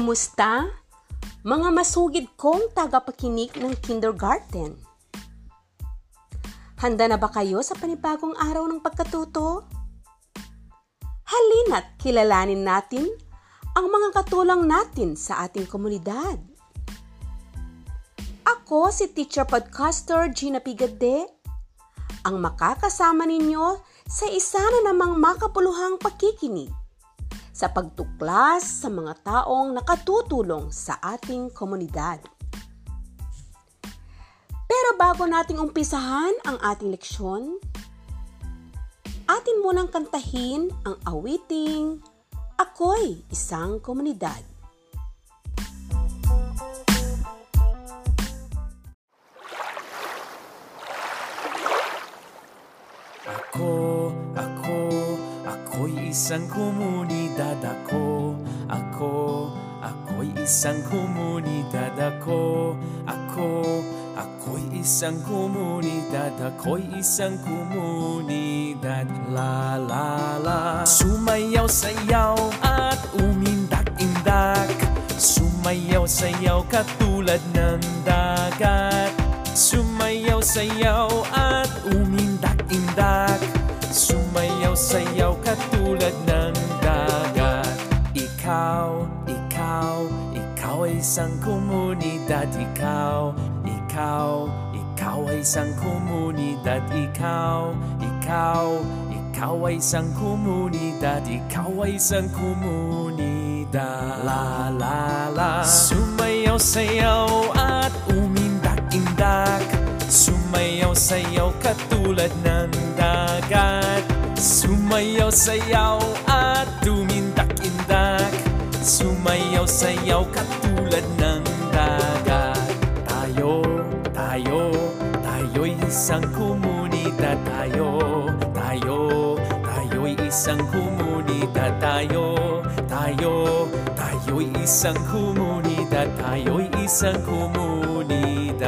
Kumusta? Mga masugid kong tagapakinig ng kindergarten. Handa na ba kayo sa panibagong araw ng pagkatuto? Halina't kilalanin natin ang mga katulang natin sa ating komunidad. Ako si Teacher Podcaster Gina Pigade, ang makakasama ninyo sa isa na namang makapuluhang pakikinig sa pagtuklas sa mga taong nakatutulong sa ating komunidad. Pero bago nating umpisahan ang ating leksyon, atin munang kantahin ang awiting Ako'y isang komunidad. Ako, ako, ako'y isang komunidad Ako, ako, ako'y isang komunidad Ako, ako, ako'y isang komunidad Ako'y isang komunidad. La la la. Sumayaw sayaw at umindak-indak. Sumayaw sayaw katulad ng dagat. Sumayaw sayaw at umindak-indak. Sumayaw sayaw katulad ng isang komunidad Ikaw, ikaw, ikaw ay isang komunidad Ikaw, ikaw, ikaw ay isang komunidad Ikaw ay isang komunidad. La la la. Sumayaw sayaw at umindak-indak. Sumayaw sayaw katulad ng dagat. Sumayaw sayaw at umindak-indak Sumayaw sayaw katulad ng dagat. Tayo, tayo, tayo'y isang komunidad. Tayo, tayo, tayo'y isang komunidad. Tayo, tayo, tayo'y isang komunidad. Tayo'y isang komunidad.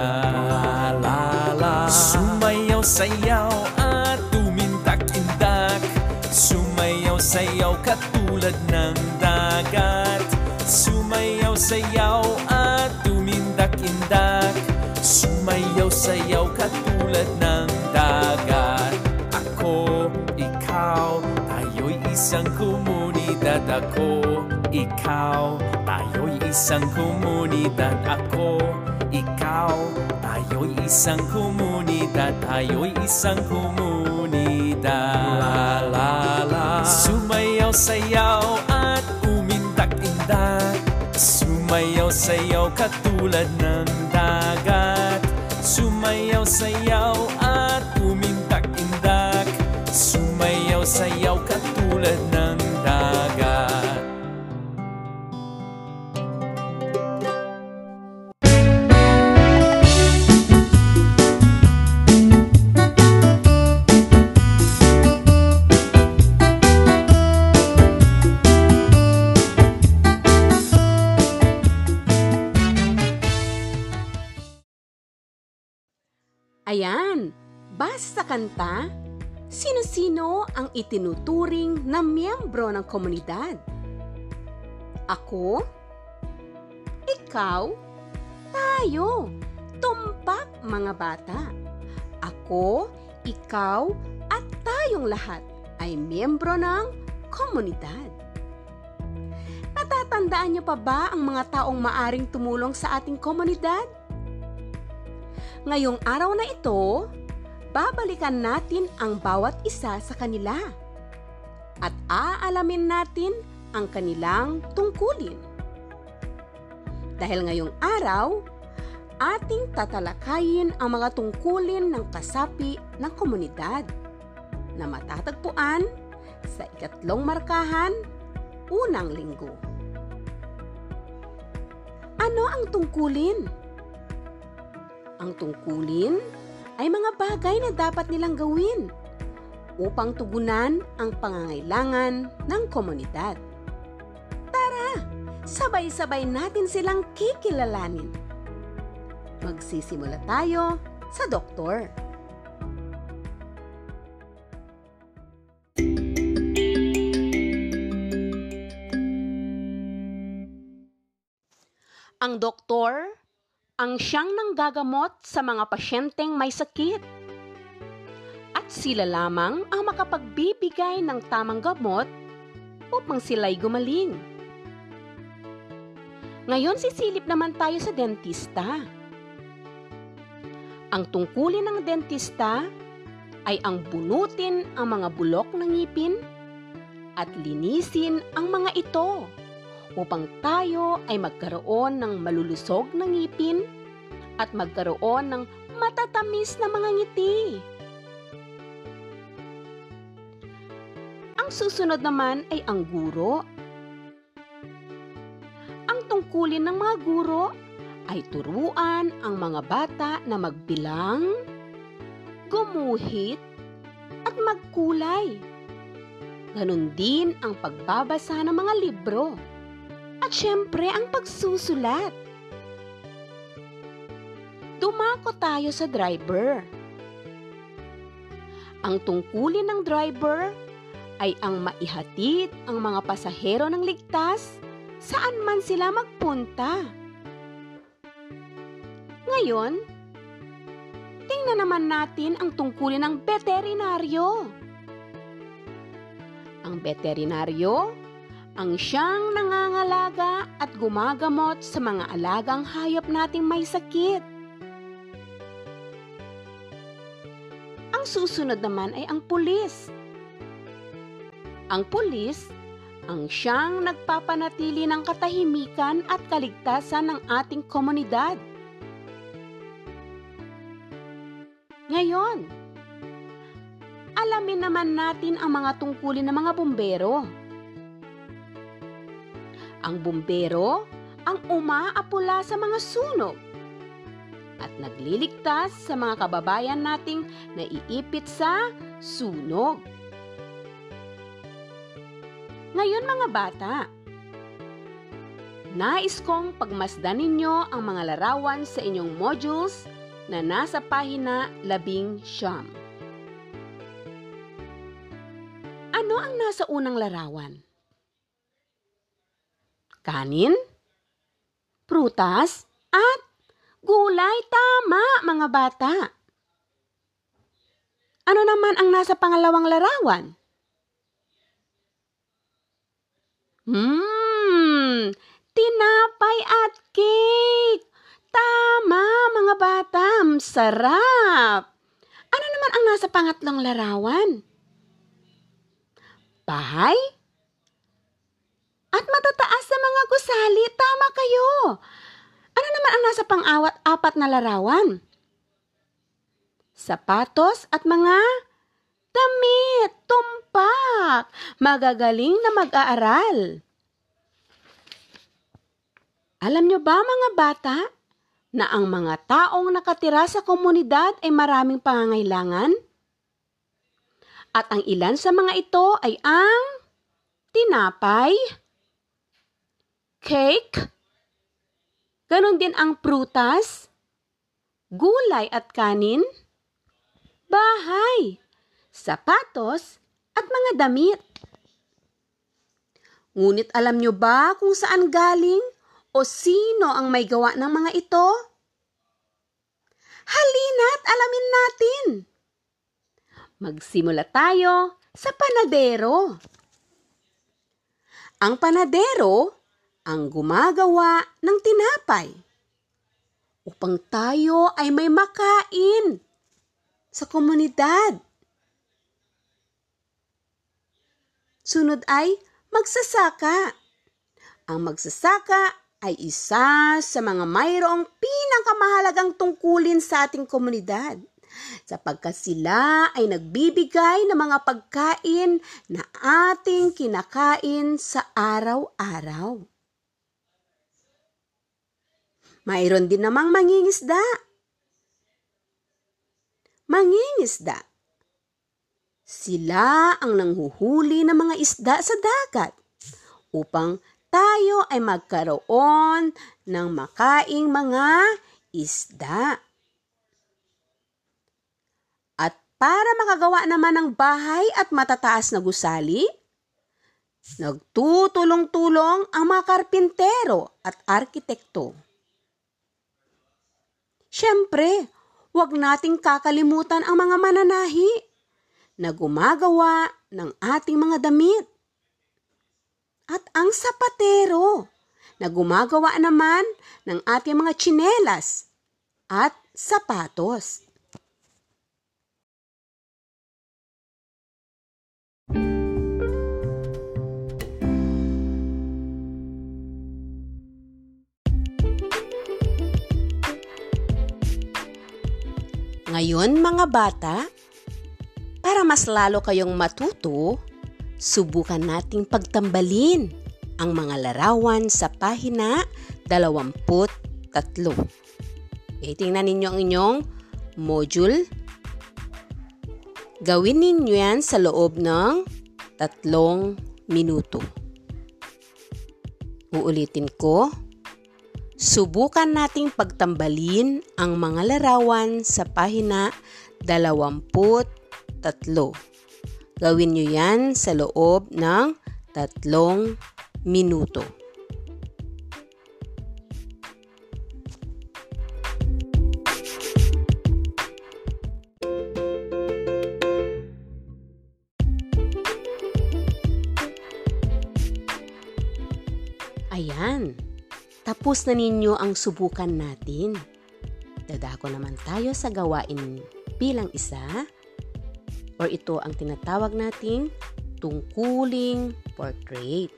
La la Sumayaw sayaw at tumintak-indak Sumayaw sayaw katulad ng dagat Sumayaw sayaw at tumindak-indak. Sumayaw sayaw katulad ng dagat. Ako, ikaw, tayo'y isang komunidad. Ako, ikaw, tayo'y isang komunidad. Ako, ikaw, tayo'y isang komunidad. Tayo'y isang komunidad katulad ng dagat. Sumayaw Ayan, basta kanta, sino-sino ang itinuturing na miyembro ng komunidad? Ako? Ikaw? Tayo! Tumpak mga bata! Ako, ikaw, at tayong lahat ay miyembro ng komunidad. Natatandaan niyo pa ba ang mga taong maaring tumulong sa ating komunidad? Ngayong araw na ito, babalikan natin ang bawat isa sa kanila at aalamin natin ang kanilang tungkulin. Dahil ngayong araw, ating tatalakayin ang mga tungkulin ng kasapi ng komunidad na matatagpuan sa ikatlong markahan, unang linggo. Ano ang tungkulin? Ang tungkulin ay mga bagay na dapat nilang gawin upang tugunan ang pangangailangan ng komunidad. Tara, sabay-sabay natin silang kikilalanin. Magsisimula tayo sa doktor. Ang doktor ang siyang nanggagamot sa mga pasyenteng may sakit. At sila lamang ang makapagbibigay ng tamang gamot upang sila'y gumaling. Ngayon sisilip naman tayo sa dentista. Ang tungkulin ng dentista ay ang bunutin ang mga bulok ng ngipin at linisin ang mga ito upang tayo ay magkaroon ng malulusog na ngipin at magkaroon ng matatamis na mga ngiti. Ang susunod naman ay ang guro. Ang tungkulin ng mga guro ay turuan ang mga bata na magbilang, gumuhit, at magkulay. Ganon din ang pagbabasa ng mga libro. At syempre, ang pagsusulat. Dumako tayo sa driver. Ang tungkulin ng driver ay ang maihatid ang mga pasahero ng ligtas saan man sila magpunta. Ngayon, tingnan naman natin ang tungkulin ng veterinaryo. Ang veterinaryo ang siyang nangangalaga at gumagamot sa mga alagang hayop nating may sakit. Ang susunod naman ay ang pulis. Ang pulis ang siyang nagpapanatili ng katahimikan at kaligtasan ng ating komunidad. Ngayon, alamin naman natin ang mga tungkulin ng mga bumbero. Ang bumbero ang umaapula sa mga sunog at nagliligtas sa mga kababayan nating naiipit sa sunog. Ngayon mga bata, nais kong pagmasdan ninyo ang mga larawan sa inyong modules na nasa pahina labing siyam. Ano ang nasa unang larawan? Kanin, prutas, at gulay. Tama, mga bata. Ano naman ang nasa pangalawang larawan? Hmm, tinapay at cake. Tama, mga bata. Sarap. Ano naman ang nasa pangatlong larawan? Bahay? At matataas sa mga gusali, tama kayo. Ano naman ang nasa pang-awat apat na larawan? Sapatos at mga damit, tumpak, magagaling na mag-aaral. Alam nyo ba mga bata na ang mga taong nakatira sa komunidad ay maraming pangangailangan? At ang ilan sa mga ito ay ang tinapay, cake, ganon din ang prutas, gulay at kanin, bahay, sapatos, at mga damit. Ngunit alam nyo ba kung saan galing o sino ang may gawa ng mga ito? Halina't alamin natin. Magsimula tayo sa panadero. Ang panadero ang gumagawa ng tinapay upang tayo ay may makain sa komunidad. Sunod ay magsasaka. Ang magsasaka ay isa sa mga mayroong pinakamahalagang tungkulin sa ating komunidad sapagkat sila ay nagbibigay ng mga pagkain na ating kinakain sa araw-araw. Mayroon din namang mangingisda. Mangingisda. Sila ang nanghuhuli ng mga isda sa dagat upang tayo ay magkaroon ng makaing mga isda. At para makagawa naman ng bahay at matataas na gusali, nagtutulong-tulong ang mga karpintero at arkitekto. Siyempre, huwag nating kakalimutan ang mga mananahi na gumagawa ng ating mga damit. At ang sapatero na gumagawa naman ng ating mga tsinelas at sapatos. Ngayon mga bata, para mas lalo kayong matuto, subukan nating pagtambalin ang mga larawan sa pahina 23. E, tingnan ninyo ang inyong module. Gawin ninyo yan sa loob ng tatlong minuto. Uulitin ko. Subukan nating pagtambalin ang mga larawan sa pahina 23. Gawin nyo yan sa loob ng tatlong minuto. Ayan. Tapos na ninyo ang subukan natin. Dadako naman tayo sa gawain bilang isa or ito ang tinatawag nating tungkuling portrait.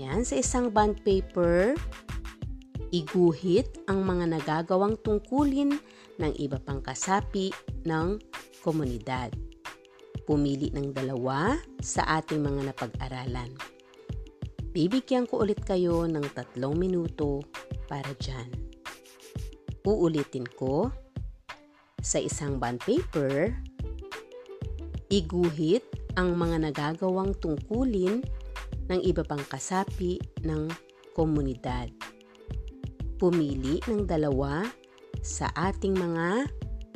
Ayan, sa isang bond paper, iguhit ang mga nagagawang tungkulin ng iba pang kasapi ng komunidad. Pumili ng dalawa sa ating mga napag-aralan. Bibigyan ko ulit kayo ng tatlong minuto para dyan. Uulitin ko, sa isang bond paper, iguhit ang mga nagagawang tungkulin ng iba pang kasapi ng komunidad. Pumili ng dalawa sa ating mga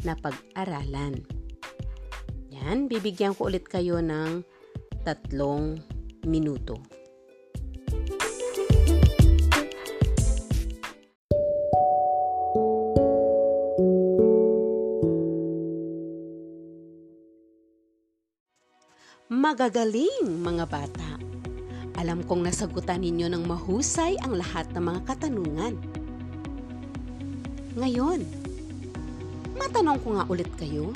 napag-aralan. Yan, bibigyan ko ulit kayo ng tatlong minuto. Magagaling mga bata. Alam kong nasagutan ninyo ng mahusay ang lahat ng mga katanungan. Ngayon, matanong ko nga ulit kayo.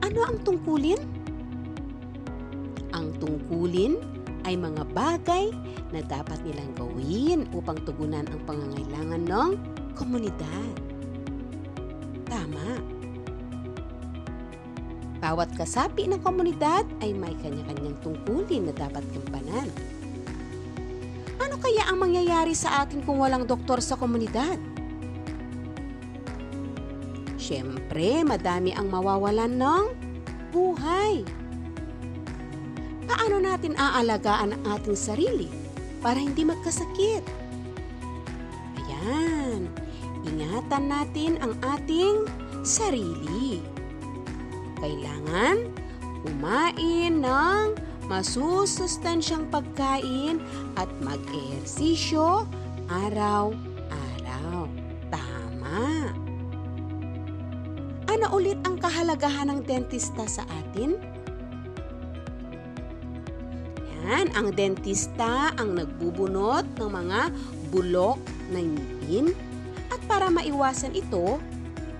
Ano ang tungkulin? Ang tungkulin ay mga bagay na dapat nilang gawin upang tugunan ang pangangailangan ng komunidad. Tama. Bawat kasapi ng komunidad ay may kanya-kanyang tungkulin na dapat gampanan. Ano kaya ang mangyayari sa atin kung walang doktor sa komunidad? Siyempre, madami ang mawawalan ng buhay. Paano natin aalagaan ang ating sarili para hindi magkasakit? Ayan, ingatan natin ang ating sarili kailangan kumain ng masusustansyang pagkain at mag-ehersisyo araw-araw. Tama. Ano ulit ang kahalagahan ng dentista sa atin? Yan, ang dentista ang nagbubunot ng mga bulok na ngipin at para maiwasan ito,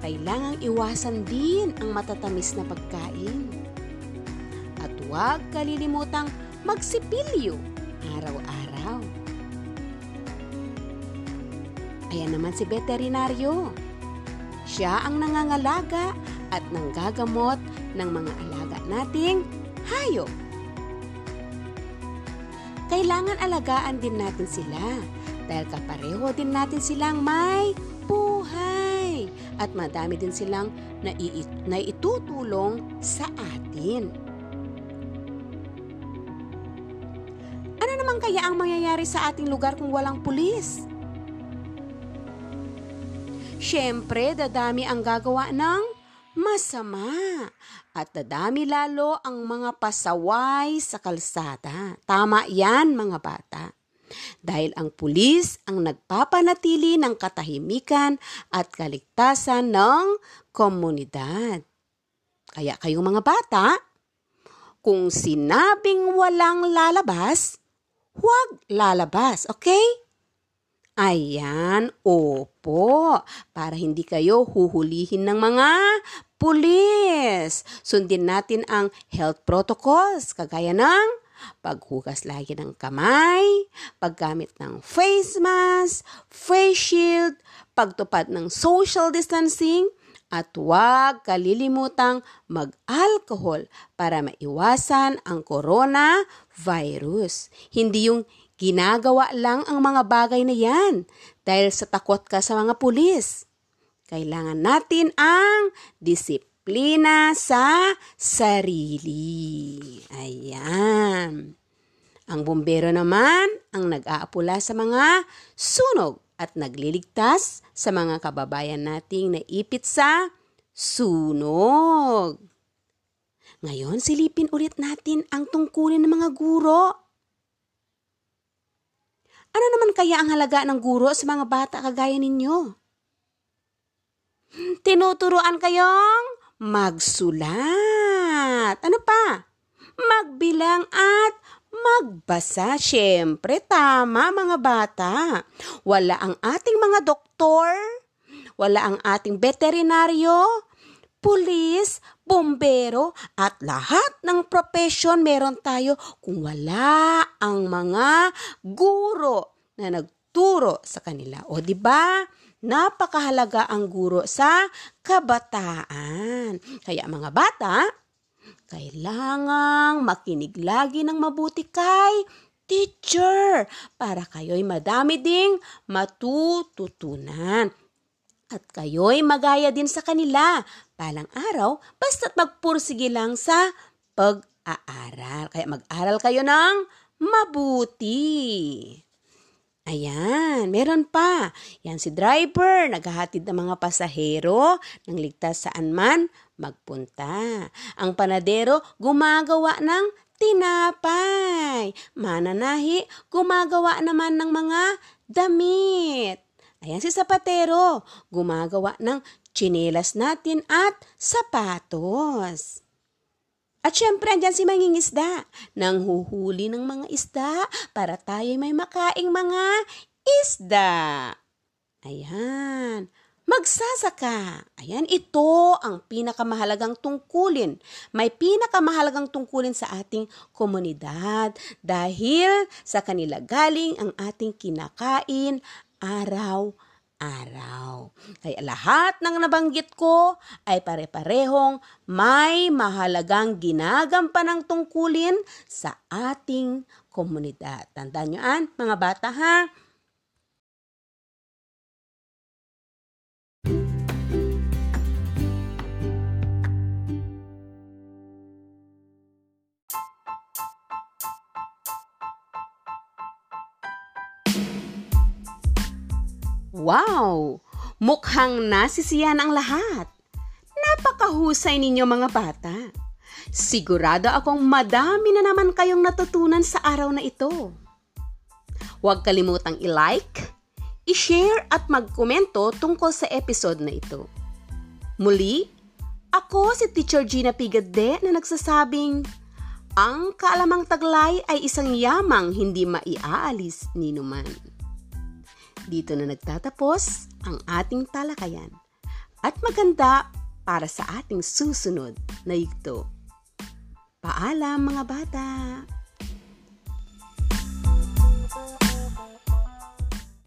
kailangang iwasan din ang matatamis na pagkain. At huwag kalilimutang magsipilyo araw-araw. Ayan naman si veterinaryo. Siya ang nangangalaga at nanggagamot ng mga alaga nating hayop. Kailangan alagaan din natin sila dahil kapareho din natin silang may buhay at madami din silang naitutulong sa atin. Ano naman kaya ang mangyayari sa ating lugar kung walang pulis? Siyempre, dadami ang gagawa ng masama at dadami lalo ang mga pasaway sa kalsada. Tama yan mga bata. Dahil ang pulis ang nagpapanatili ng katahimikan at kaligtasan ng komunidad. Kaya kayong mga bata, kung sinabing walang lalabas, huwag lalabas, okay? Ayan, opo, para hindi kayo huhulihin ng mga pulis. Sundin natin ang health protocols, kagaya ng paghugas lagi ng kamay, paggamit ng face mask, face shield, pagtupad ng social distancing, at huwag kalilimutang mag-alcohol para maiwasan ang coronavirus. Hindi yung ginagawa lang ang mga bagay na yan dahil sa takot ka sa mga pulis. Kailangan natin ang disiplina sa sarili. Ayan. Ang bumbero naman ang nag-aapula sa mga sunog at nagliligtas sa mga kababayan nating naipit sa sunog. Ngayon, silipin ulit natin ang tungkulin ng mga guro. Ano naman kaya ang halaga ng guro sa mga bata kagaya ninyo? Tinuturuan kayong magsulat. Ano pa? Magbilang at Magbasa, syempre, tama mga bata. Wala ang ating mga doktor, wala ang ating veterinaryo, pulis, bombero, at lahat ng profesyon meron tayo kung wala ang mga guro na nagturo sa kanila. O di ba? Napakahalaga ang guro sa kabataan. Kaya mga bata, kailangang makinig lagi ng mabuti kay teacher para kayo'y madami ding matututunan. At kayo'y magaya din sa kanila palang araw basta't magpursige lang sa pag-aaral. Kaya mag-aral kayo ng mabuti. Ayan, meron pa. Yan si driver, naghahatid ng mga pasahero ng ligtas saan man magpunta. Ang panadero, gumagawa ng tinapay. Mananahi, gumagawa naman ng mga damit. Ayan si sapatero, gumagawa ng chinelas natin at sapatos. At syempre, andyan si mangingisda, nang huhuli ng mga isda para tayo may makaing mga isda. Ayan. Magsasaka. Ayan, ito ang pinakamahalagang tungkulin. May pinakamahalagang tungkulin sa ating komunidad dahil sa kanila galing ang ating kinakain araw araw. Kaya lahat ng nabanggit ko ay pare-parehong may mahalagang ginagampan ng tungkulin sa ating komunidad. Tandaan nyo an, mga bata ha? Wow! Mukhang nasisiyan ang lahat. Napakahusay ninyo mga bata. Sigurado akong madami na naman kayong natutunan sa araw na ito. Huwag kalimutang i-like, i-share at magkomento tungkol sa episode na ito. Muli, ako si Teacher Gina Pigade na nagsasabing, ang kaalamang taglay ay isang yamang hindi maiaalis ni numan. Dito na nagtatapos ang ating talakayan at maganda para sa ating susunod na yugto. Paalam mga bata!